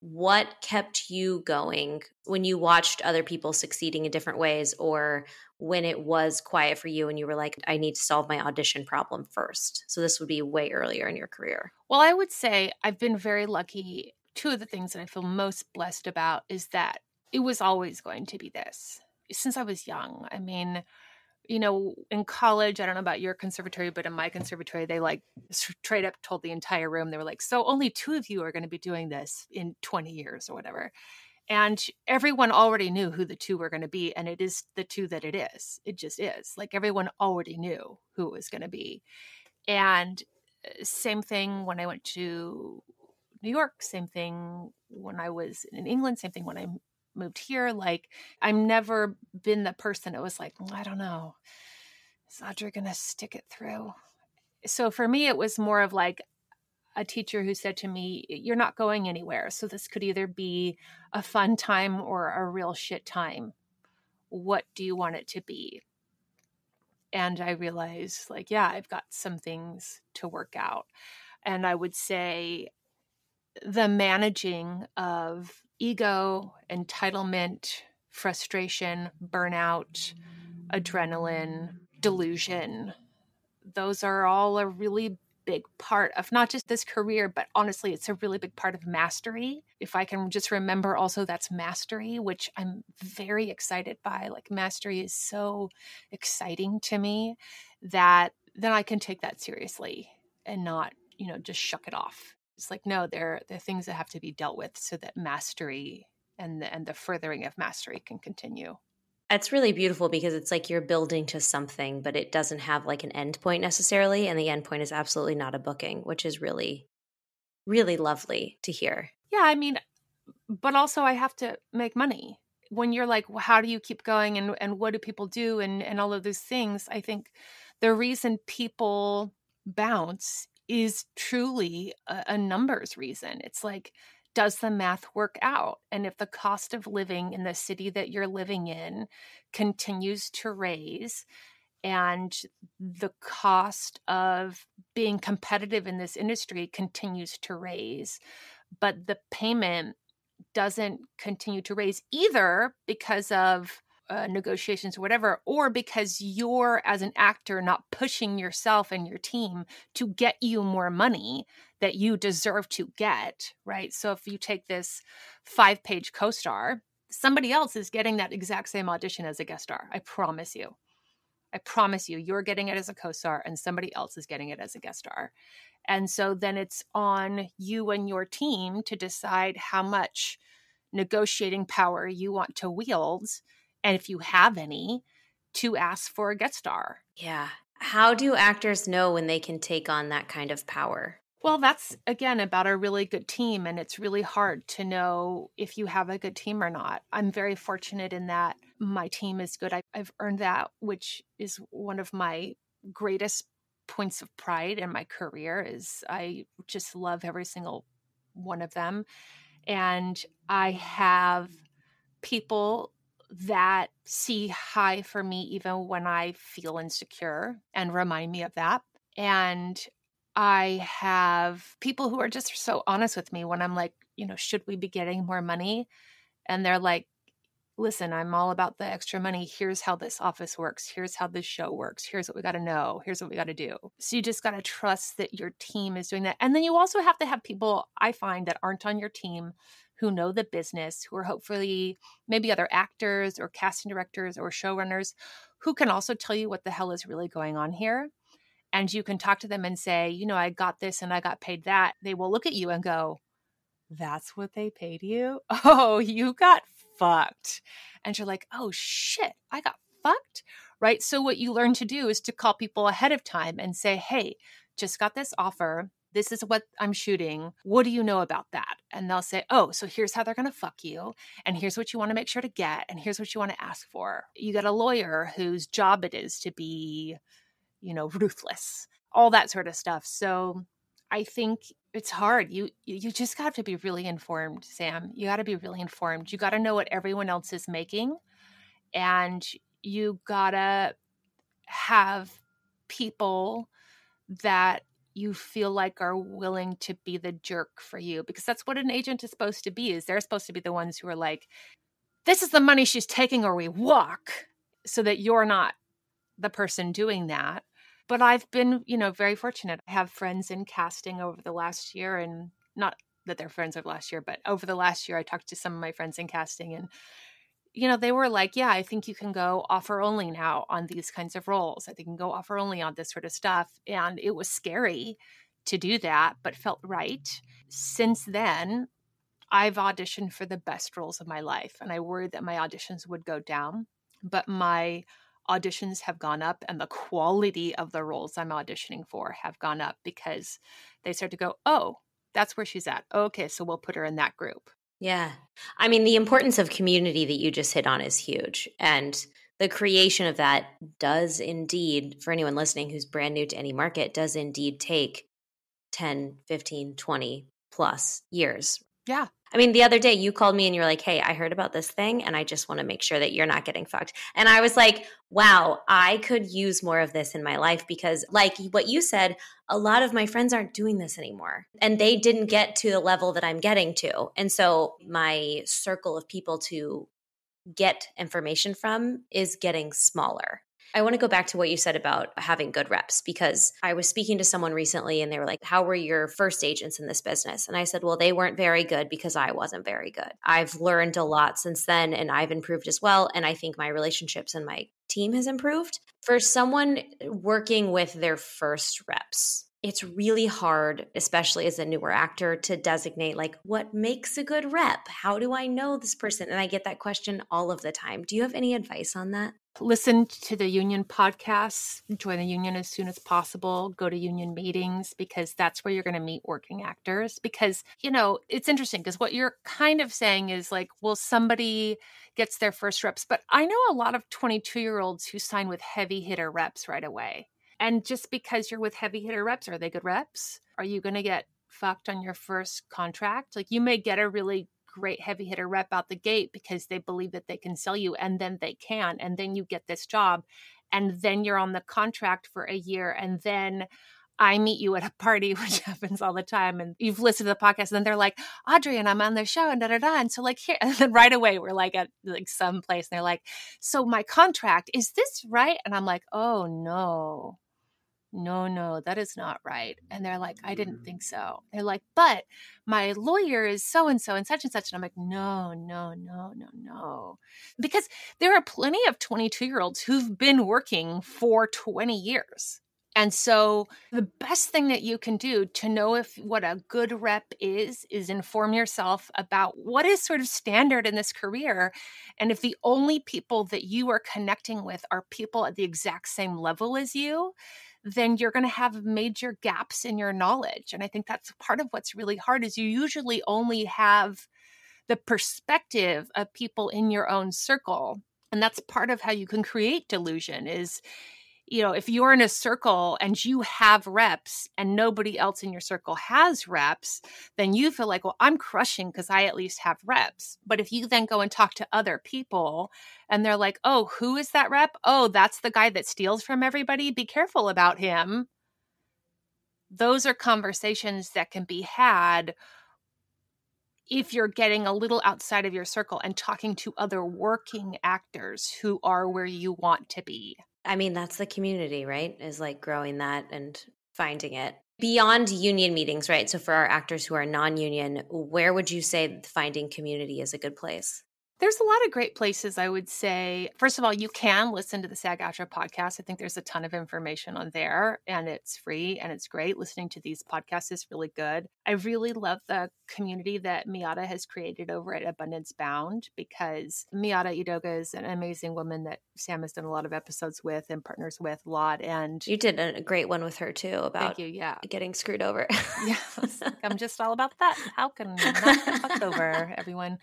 what kept you going when you watched other people succeeding in different ways or when it was quiet for you and you were like i need to solve my audition problem first. So this would be way earlier in your career. Well i would say i've been very lucky. Two of the things that i feel most blessed about is that it was always going to be this since i was young. I mean you know, in college, I don't know about your conservatory, but in my conservatory, they like straight up told the entire room, they were like, so only two of you are going to be doing this in 20 years or whatever. And everyone already knew who the two were going to be. And it is the two that it is. It just is. Like everyone already knew who it was going to be. And uh, same thing when I went to New York, same thing when I was in England, same thing when I moved here. Like I've never been the person that was like, I don't know, is Audrey gonna stick it through? So for me, it was more of like a teacher who said to me, You're not going anywhere. So this could either be a fun time or a real shit time. What do you want it to be? And I realized, like, yeah, I've got some things to work out. And I would say the managing of ego, entitlement, frustration, burnout, adrenaline, delusion. Those are all a really big part of not just this career, but honestly, it's a really big part of mastery. If I can just remember also that's mastery, which I'm very excited by. Like, mastery is so exciting to me that then I can take that seriously and not, you know, just shuck it off It's like, no, there, are things that have to be dealt with so that mastery and the, and the furthering of mastery can continue. It's really beautiful because it's like you're building to something, but it doesn't have like an end point necessarily. And the end point is absolutely not a booking, which is really, really lovely to hear. Yeah. I mean, but also I have to make money. When you're like, well, how do you keep going and, and what do people do and, and all of those things, I think the reason people bounce is truly a, a numbers reason. It's like, does the math work out? And if the cost of living in the city that you're living in continues to raise, and the cost of being competitive in this industry continues to raise, but the payment doesn't continue to raise either because of uh, negotiations or whatever, or because you're as an actor not pushing yourself and your team to get you more money that you deserve to get, right? So if you take this five page co star, somebody else is getting that exact same audition as a guest star. I promise you. I promise you, you're getting it as a co star and somebody else is getting it as a guest star. And so then it's on you and your team to decide how much negotiating power you want to wield and if you have any, to ask for a guest star. Yeah. How do actors know when they can take on that kind of power? Well, that's again about a really good team, and it's really hard to know if you have a good team or not. I'm very fortunate in that my team is good. I, have earned that, which is one of my greatest points of pride in my career. Is I just love every single one of them, and I have people that see high for me even when I feel insecure and remind me of that. And I have people who are just so honest with me when I'm like, you know, should we be getting more money? And they're like, listen, I'm all about the extra money. Here's how this office works. Here's how this show works. Here's what we got to know. Here's what we got to do. So you just got to trust that your team is doing that. And then you also have to have people I find that aren't on your team who know the business, who are hopefully maybe other actors or casting directors or showrunners who can also tell you what the hell is really going on here. And you can talk to them and say, you know, I got this and I got paid that. They will look at you and go, that's what they paid you? Oh, you got fucked. And you're like, oh shit, I got fucked. Right. So, what you learn to do is to call people ahead of time and say, hey, just got this offer. This is what I'm shooting. What do you know about that? And they'll say, Oh, so here's how they're going to fuck you. And here's what you want to make sure to get. And here's what you want to ask for. You get a lawyer whose job it is to be, you know, ruthless, all that sort of stuff. So I think it's hard. You you just got to be really informed, Sam. You got to be really informed. You got to know what everyone else is making and you got to have people that you feel like are willing to be the jerk for you because that's what an agent is supposed to be is they're supposed to be the ones who are like this is the money she's taking or we walk so that you're not the person doing that. But i've been you know very fortunate. I have friends in casting over the last year and not that they're friends over last year but over the last year i talked to some of my friends in casting and you know, they were like, yeah, I think you can go offer only now on these kinds of roles. I think you can go offer only on this sort of stuff. And it was scary to do that, but felt right. Since then, I've auditioned for the best roles of my life. And I worried that my auditions would go down, but my auditions have gone up and the quality of the roles I'm auditioning for have gone up because they start to go, oh, that's where she's at. Okay, so we'll put her in that group. Yeah. I mean, the importance of community that you just hit on is huge. And the creation of that does indeed, for anyone listening who's brand new to any market, does indeed take 10, 15, 20 plus years. Yeah. I mean, the other day you called me and you're like, hey, I heard about this thing and I just want to make sure that you're not getting fucked. And I was like, wow, I could use more of this in my life because, like what you said, a lot of my friends aren't doing this anymore and they didn't get to the level that I'm getting to. And so my circle of people to get information from is getting smaller. I want to go back to what you said about having good reps because I was speaking to someone recently and they were like, How were your first agents in this business? And I said, Well, they weren't very good because I wasn't very good. I've learned a lot since then and I've improved as well. And I think my relationships and my team has improved. For someone working with their first reps, it's really hard, especially as a newer actor, to designate like what makes a good rep? How do I know this person? And I get that question all of the time. Do you have any advice on that? Listen to the union podcasts, join the union as soon as possible, go to union meetings because that's where you're going to meet working actors. Because, you know, it's interesting because what you're kind of saying is like, well, somebody gets their first reps, but I know a lot of 22 year olds who sign with heavy hitter reps right away and just because you're with heavy hitter reps, are they good reps? Are you going to get fucked on your first contract? Like you may get a really great heavy hitter rep out the gate because they believe that they can sell you and then they can. And then you get this job and then you're on the contract for a year and then I meet you at a party, which happens all the time, and you've listened to the podcast, and then they're like, Audrey, and I'm on the show, and da da da. And so, like, here, and then right away, we're like at like some place, and they're like, So, my contract, is this right? And I'm like, Oh, no no, no, that is not right. And they're like, I didn't mm. think so. They're like, but my lawyer is so and so and such and such. And I'm like, no, no, no, no, no. Because there are plenty of 22 year olds who've been working for 20 years. And so the best thing that you can do to know if what a good rep is is inform yourself about what is sort of standard in this career and if the only people that you are connecting with are people at the exact same level as you then you're going to have major gaps in your knowledge and i think that's part of what's really hard is you usually only have the perspective of people in your own circle and that's part of how you can create delusion is you know, if you're in a circle and you have reps and nobody else in your circle has reps, then you feel like, well, I'm crushing because I at least have reps. But if you then go and talk to other people and they're like, oh, who is that rep? Oh, that's the guy that steals from everybody. Be careful about him. Those are conversations that can be had if you're getting a little outside of your circle and talking to other working actors who are where you want to be. I mean, that's the community, right? Is like growing that and finding it. Beyond union meetings, right? So for our actors who are non union, where would you say finding community is a good place? There's a lot of great places, I would say. First of all, you can listen to the SAG-AFTRA podcast. I think there's a ton of information on there and it's free and it's great. Listening to these podcasts is really good. I really love the community that Miata has created over at Abundance Bound because Miata Edoga is an amazing woman that Sam has done a lot of episodes with and partners with a lot. And you did a great one with her too about you, yeah. getting screwed over. yes, I'm just all about that. How can you not get fucked over, everyone?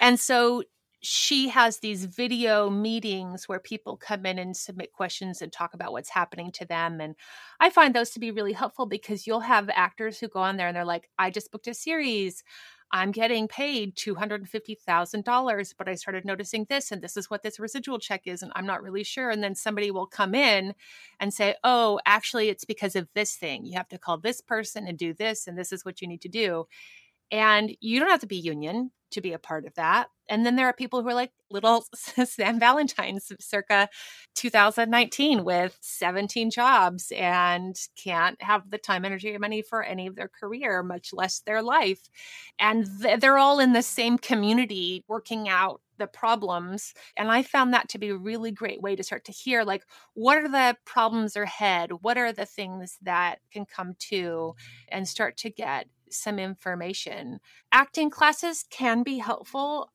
And so she has these video meetings where people come in and submit questions and talk about what's happening to them. And I find those to be really helpful because you'll have actors who go on there and they're like, I just booked a series. I'm getting paid $250,000, but I started noticing this, and this is what this residual check is, and I'm not really sure. And then somebody will come in and say, Oh, actually, it's because of this thing. You have to call this person and do this, and this is what you need to do. And you don't have to be union to be a part of that. And then there are people who are like little Sam Valentine's circa 2019 with 17 jobs and can't have the time, energy, or money for any of their career, much less their life. And they're all in the same community working out the problems. And I found that to be a really great way to start to hear like, what are the problems ahead? What are the things that can come to and start to get some information. Acting classes can be helpful.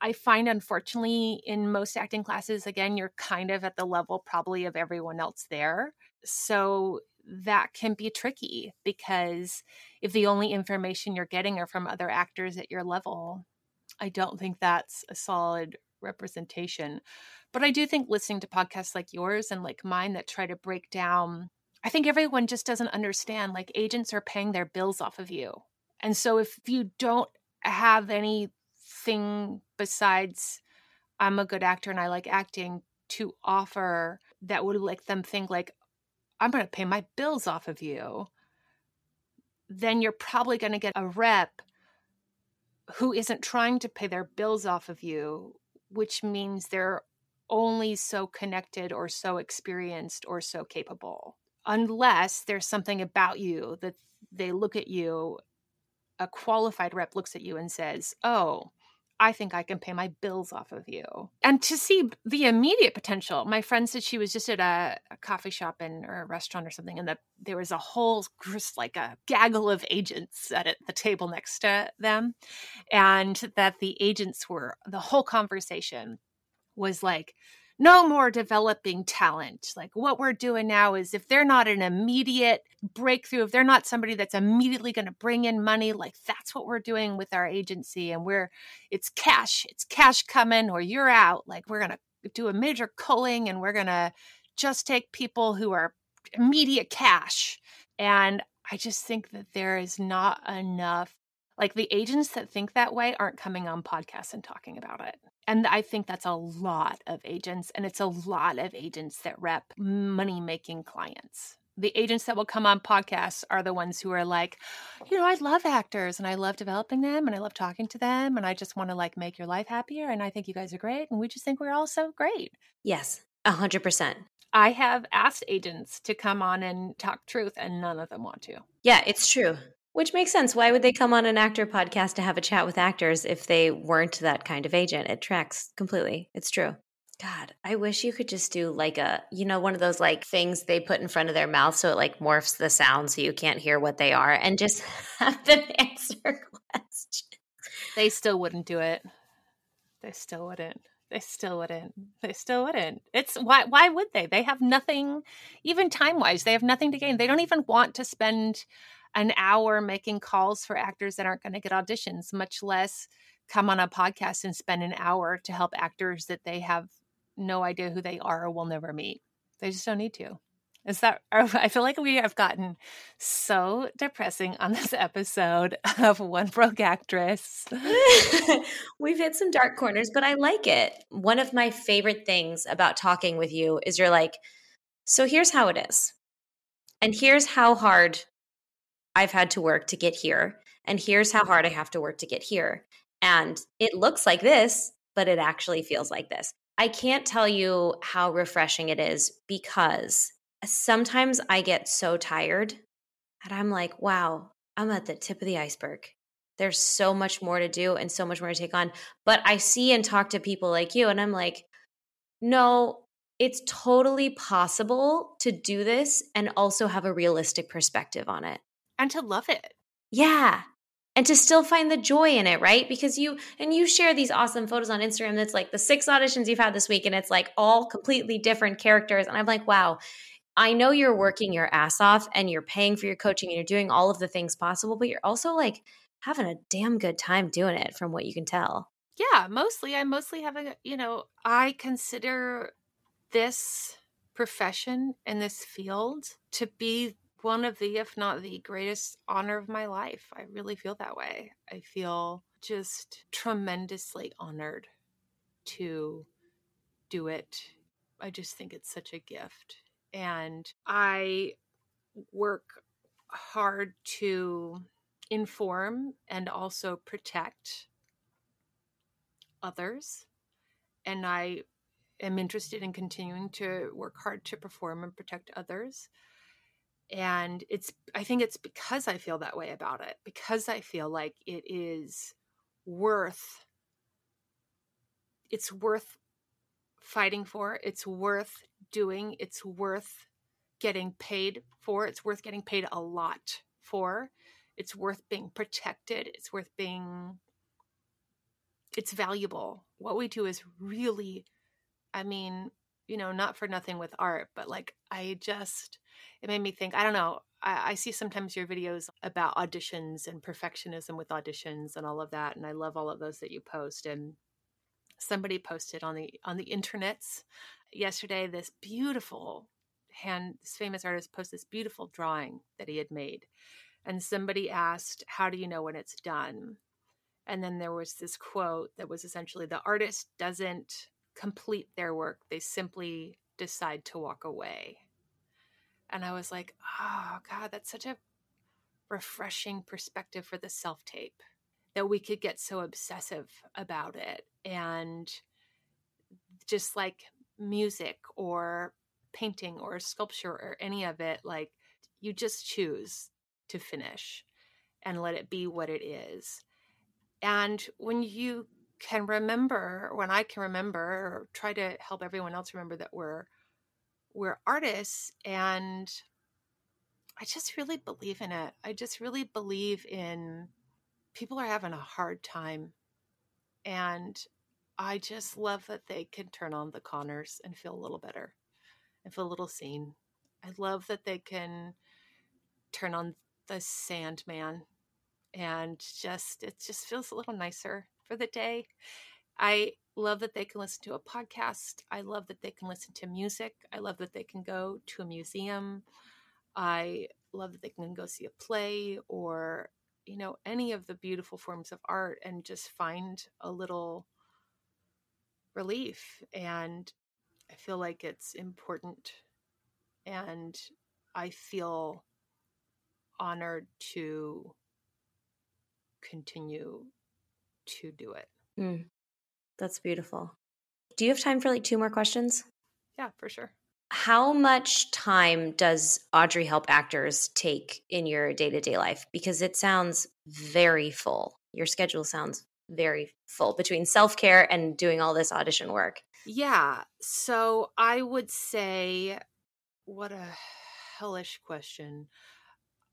I find, unfortunately, in most acting classes, again, you're kind of at the level probably of everyone else there. So that can be tricky because if the only information you're getting are from other actors at your level, I don't think that's a solid representation. But I do think listening to podcasts like yours and like mine that try to break down I think everyone just doesn't understand like agents are paying their bills off of you. And so if you don't have anything besides I'm a good actor and I like acting to offer that would like them think like I'm going to pay my bills off of you, then you're probably going to get a rep who isn't trying to pay their bills off of you, which means they're only so connected or so experienced or so capable unless there's something about you that they look at you a qualified rep looks at you and says oh I think I can pay my bills off of you. And to see the immediate potential, my friend said she was just at a, a coffee shop or a restaurant or something, and that there was a whole just like a gaggle of agents at the table next to them, and that the agents were the whole conversation was like no more developing talent. Like what we're doing now is if they're not an immediate breakthrough, if they're not somebody that's immediately going to bring in money, like that's what we're doing with our agency. And we're, it's cash, it's cash coming or you're out. Like we're going to do a major culling and we're going to just take people who are immediate cash. And I just think that there is not enough like the agents that think that way aren't coming on podcasts and talking about it. And I think that's a lot of agents, and it's a lot of agents that rep money making clients. The agents that will come on podcasts are the ones who are like, you know, I love actors and I love developing them and I love talking to them and I just want to like make your life happier. And I think you guys are great. And we just think we're all so great. Yes, a hundred percent. I have asked agents to come on and talk truth, and none of them want to. Yeah, it's true. Which makes sense. Why would they come on an actor podcast to have a chat with actors if they weren't that kind of agent? It tracks completely. It's true. God, I wish you could just do like a, you know, one of those like things they put in front of their mouth so it like morphs the sound so you can't hear what they are and just have them answer questions. They still wouldn't do it. They still wouldn't. They still wouldn't. They still wouldn't. It's why why would they? They have nothing even time-wise. They have nothing to gain. They don't even want to spend an hour making calls for actors that aren't going to get auditions, much less come on a podcast and spend an hour to help actors that they have no idea who they are or will never meet. They just don't need to. Is that, I feel like we have gotten so depressing on this episode of One Broke Actress. We've hit some dark corners, but I like it. One of my favorite things about talking with you is you're like, so here's how it is. And here's how hard I've had to work to get here. And here's how hard I have to work to get here. And it looks like this, but it actually feels like this. I can't tell you how refreshing it is because sometimes I get so tired and I'm like, wow, I'm at the tip of the iceberg. There's so much more to do and so much more to take on. But I see and talk to people like you, and I'm like, no, it's totally possible to do this and also have a realistic perspective on it and to love it. Yeah. And to still find the joy in it, right? Because you and you share these awesome photos on Instagram that's like the six auditions you've had this week and it's like all completely different characters and I'm like, "Wow, I know you're working your ass off and you're paying for your coaching and you're doing all of the things possible, but you're also like having a damn good time doing it from what you can tell." Yeah, mostly I'm mostly having, you know, I consider this profession and this field to be one of the, if not the greatest honor of my life. I really feel that way. I feel just tremendously honored to do it. I just think it's such a gift. And I work hard to inform and also protect others. And I am interested in continuing to work hard to perform and protect others and it's i think it's because i feel that way about it because i feel like it is worth it's worth fighting for it's worth doing it's worth getting paid for it's worth getting paid a lot for. It's worth being protected it's worth being it's valuable. What we do is really i mean you know not for nothing with art but like i just it made me think i don't know I, I, see sometimes your videos about auditions and perfectionism with auditions and all of that and i love all of those that you post and somebody posted on the on the internets yesterday this beautiful hand this famous artist posted this beautiful drawing that he had made and somebody asked how do you know when it's done? And then there was this quote that was essentially the artist doesn't complete their work they simply decide to walk away. And I was like, oh, God, that's such a refreshing perspective for the self tape that we could get so obsessive about it. And just like music or painting or sculpture or any of it, like you just choose to finish and let it be what it is. And when you can remember when I can remember or try to help everyone else remember that we're we're artists and I just really believe in it. I just really believe in people are having a hard time and I just love that they can turn on the Conners and feel a little better and feel a little seen. I love that they can turn on the Sandman and just it just feels a little nicer for the day. I love that they can listen to a podcast. I love that they can listen to music. I love that they can go to a museum. I love that they can go see a play or you know any of the beautiful forms of art and just find a little relief and I feel like it's important and I feel honored to continue to do it. Mm, that's beautiful. Do you have time for like two more questions? Yeah, for sure. How much time does Audrey Helps Actors take in your day to day life? Because it sounds very full. Your schedule sounds very full between self care and doing all this audition work. Yeah. So I would say, what a hellish question.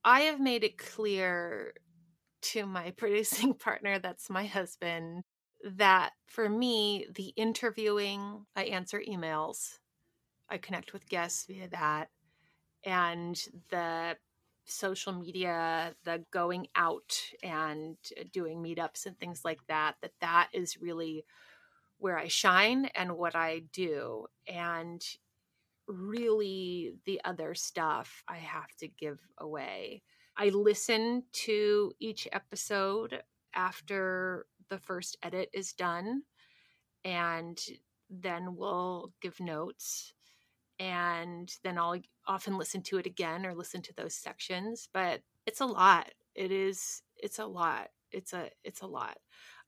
I have made it clear to my producing partner, that's my husband, that for me, the interviewing, I answer emails, I connect with guests via that, and the social media, the going out and uh, doing meetups and things like that, that that is really where I shine and what I do. And really, the other stuff I have to give away. I listen to each episode after the first edit is done, and then we'll give notes. And then I'll often listen to it again or listen to those sections. But it's a lot. It is, it's a lot. It's a, it's a lot.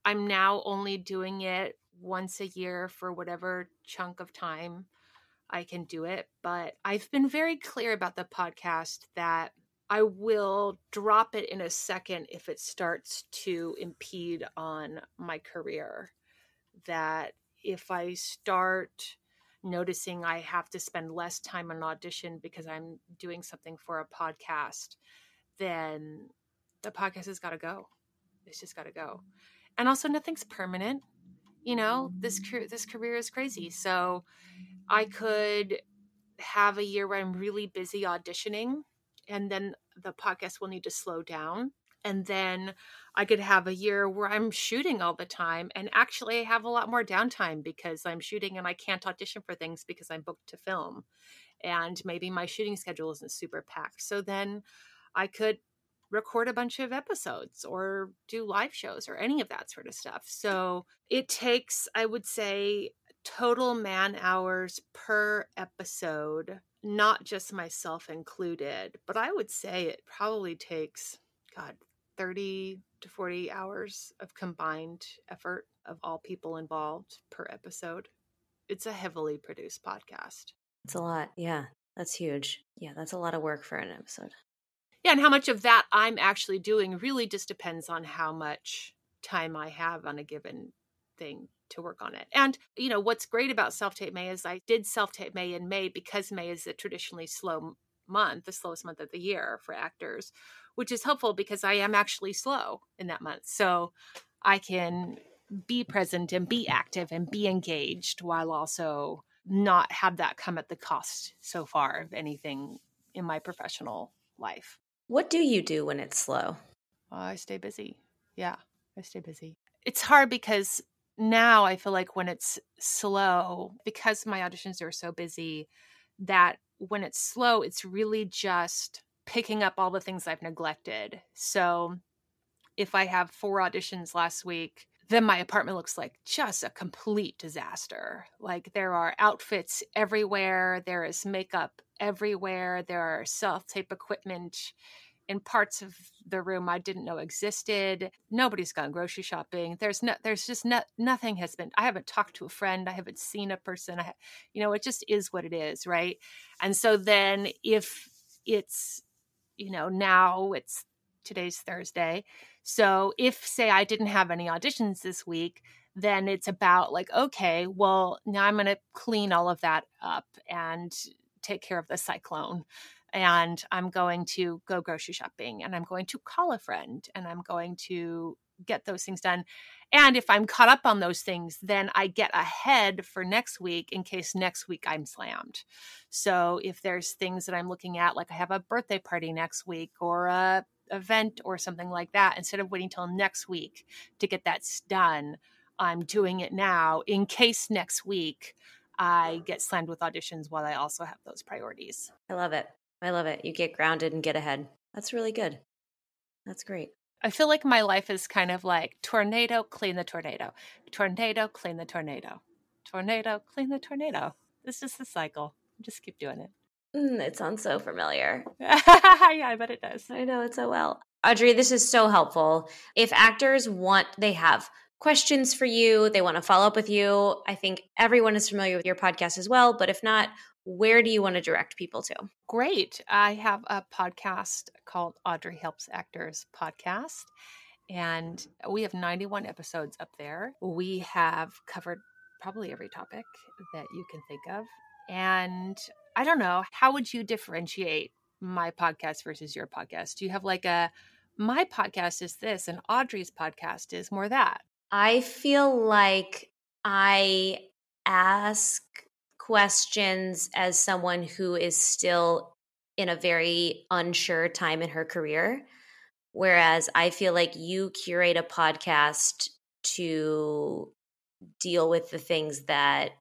I'm now only doing it once a year for whatever chunk of time I can do it. But I've been very clear about the podcast that I will drop it in a second if it starts to impede on my career. That if I start noticing I have to spend less time on an audition because I'm doing something for a podcast, then the podcast has got to go. It's just got to go. And also, nothing's permanent. You know, this this career is crazy. So I could have a year where I'm really busy auditioning and then the podcast will need to slow down and then I could have a year where I'm shooting all the time and actually have a lot more downtime because I'm shooting and I can't audition for things because I'm booked to film and maybe my shooting schedule isn't super packed. So then I could record a bunch of episodes or do live shows or any of that sort of stuff. So it takes I would say total man hours per episode not just myself included, but I would say it probably takes, God, 30 to 40 hours of combined effort of all people involved per episode. It's a heavily produced podcast. It's a lot. Yeah, that's huge. Yeah, that's a lot of work for an episode. Yeah, and how much of that I'm actually doing really just depends on how much time I have on a given thing to work on it. And, you know, what's great about Self Tape May is I did Self Tape May in May because May is a traditionally slow month, the slowest month of the year for actors, which is helpful because I am actually slow in that month. So I can be present and be active and be engaged while also not have that come at the cost so far of anything in my professional life. What do you do when it's slow? Uh, I stay busy. Yeah, I stay busy. It's hard because now I feel like when it's slow, because my auditions are so busy, that when it's slow, it's really just picking up all the things I've neglected. So if I have four auditions last week, then my apartment looks like just a complete disaster. Like there are outfits everywhere, there is makeup everywhere, there are self tape equipment in parts of the room I didn't know existed. Nobody's gone grocery shopping. There's no, there's just no, nothing has been. I haven't talked to a friend. I haven't seen a person. I, you know, it just is what it is, right? And so then if it's, you know, now it's today's Thursday. So if say I didn't have any auditions this week, then it's about like, okay, well, now I'm going to clean all of that up and take care of the cyclone. And I'm going to go grocery shopping and I'm going to call a friend and I'm going to get those things done. And if I'm caught up on those things, then I get ahead for next week in case next week I'm slammed. So if there's things that I'm looking at, like I have a birthday party next week or a event or something like that, instead of waiting till next week to get that done, I'm doing it now in case next week I get slammed with auditions while I also have those priorities. I love it. I love it. You get grounded and get ahead. That's really good. That's great. I feel like my life is kind of like tornado, clean the tornado, tornado, clean the tornado, tornado, clean the tornado. This is the cycle. Just keep doing it. Mm, it sounds so familiar. yeah, I bet it does. I know it so well. Audrey, this is so helpful. If actors want, they have questions for you, they want to follow up with you. I think everyone is familiar with your podcast as well. But if not, where do you want to direct people to? Great. I have a podcast called Audrey Helps Actors Podcast, and we have 91 episodes up there. We have covered probably every topic that you can think of. And I don't know, how would you differentiate my podcast versus your podcast? Do you have like a my podcast is this and Audrey's podcast is more that? I feel like I ask questions as someone who is still in a very unsure time in her career. Whereas I feel like you curate a podcast to deal with the things that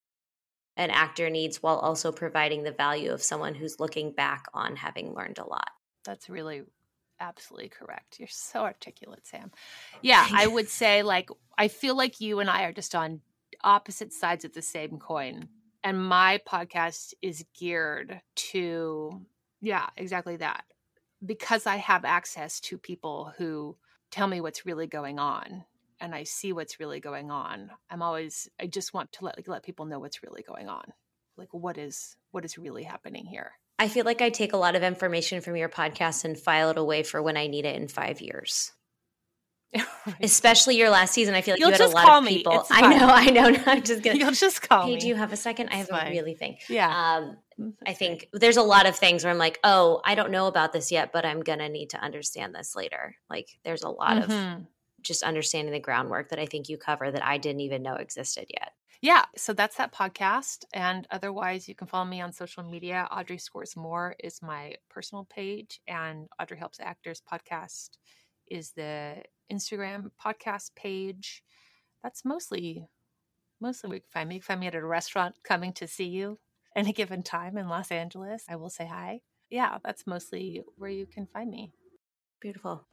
an actor needs while also providing the value of someone who's looking back on having learned a lot. That's really absolutely correct. You're so articulate, Sam. Yeah, I would say like I feel like you and I are just on opposite sides of the same coin and my podcast is geared to yeah exactly that because i have access to people who tell me what's really going on and i see what's really going on. I'm always i just want to let like, let people know what's really going on like what is what is really happening here. I feel like i take a lot of information from your podcast and file it away for when i need it in five years right. Especially your last season, I feel like You'll you had a lot of people. I know, I know. No, I'm just gonna. You'll just call hey, me. do you have a second? I have a really thing. Yeah. Um, I think there's a lot of things where I'm like, oh, I don't know about this yet, but I'm gonna need to understand this later. Like, there's a lot mm-hmm. of just understanding the groundwork that I think you cover that I didn't even know existed yet. Yeah, so that's that podcast. And otherwise, you can follow me on social media. Audrey Scores More is my personal page, and Audrey Helps Actors podcast is the Instagram podcast page. That's mostly mostly where you can find me. You can find me at a restaurant coming to see you any given time in Los Angeles. I will say hi. Yeah, that's mostly where you can find me. Beautiful.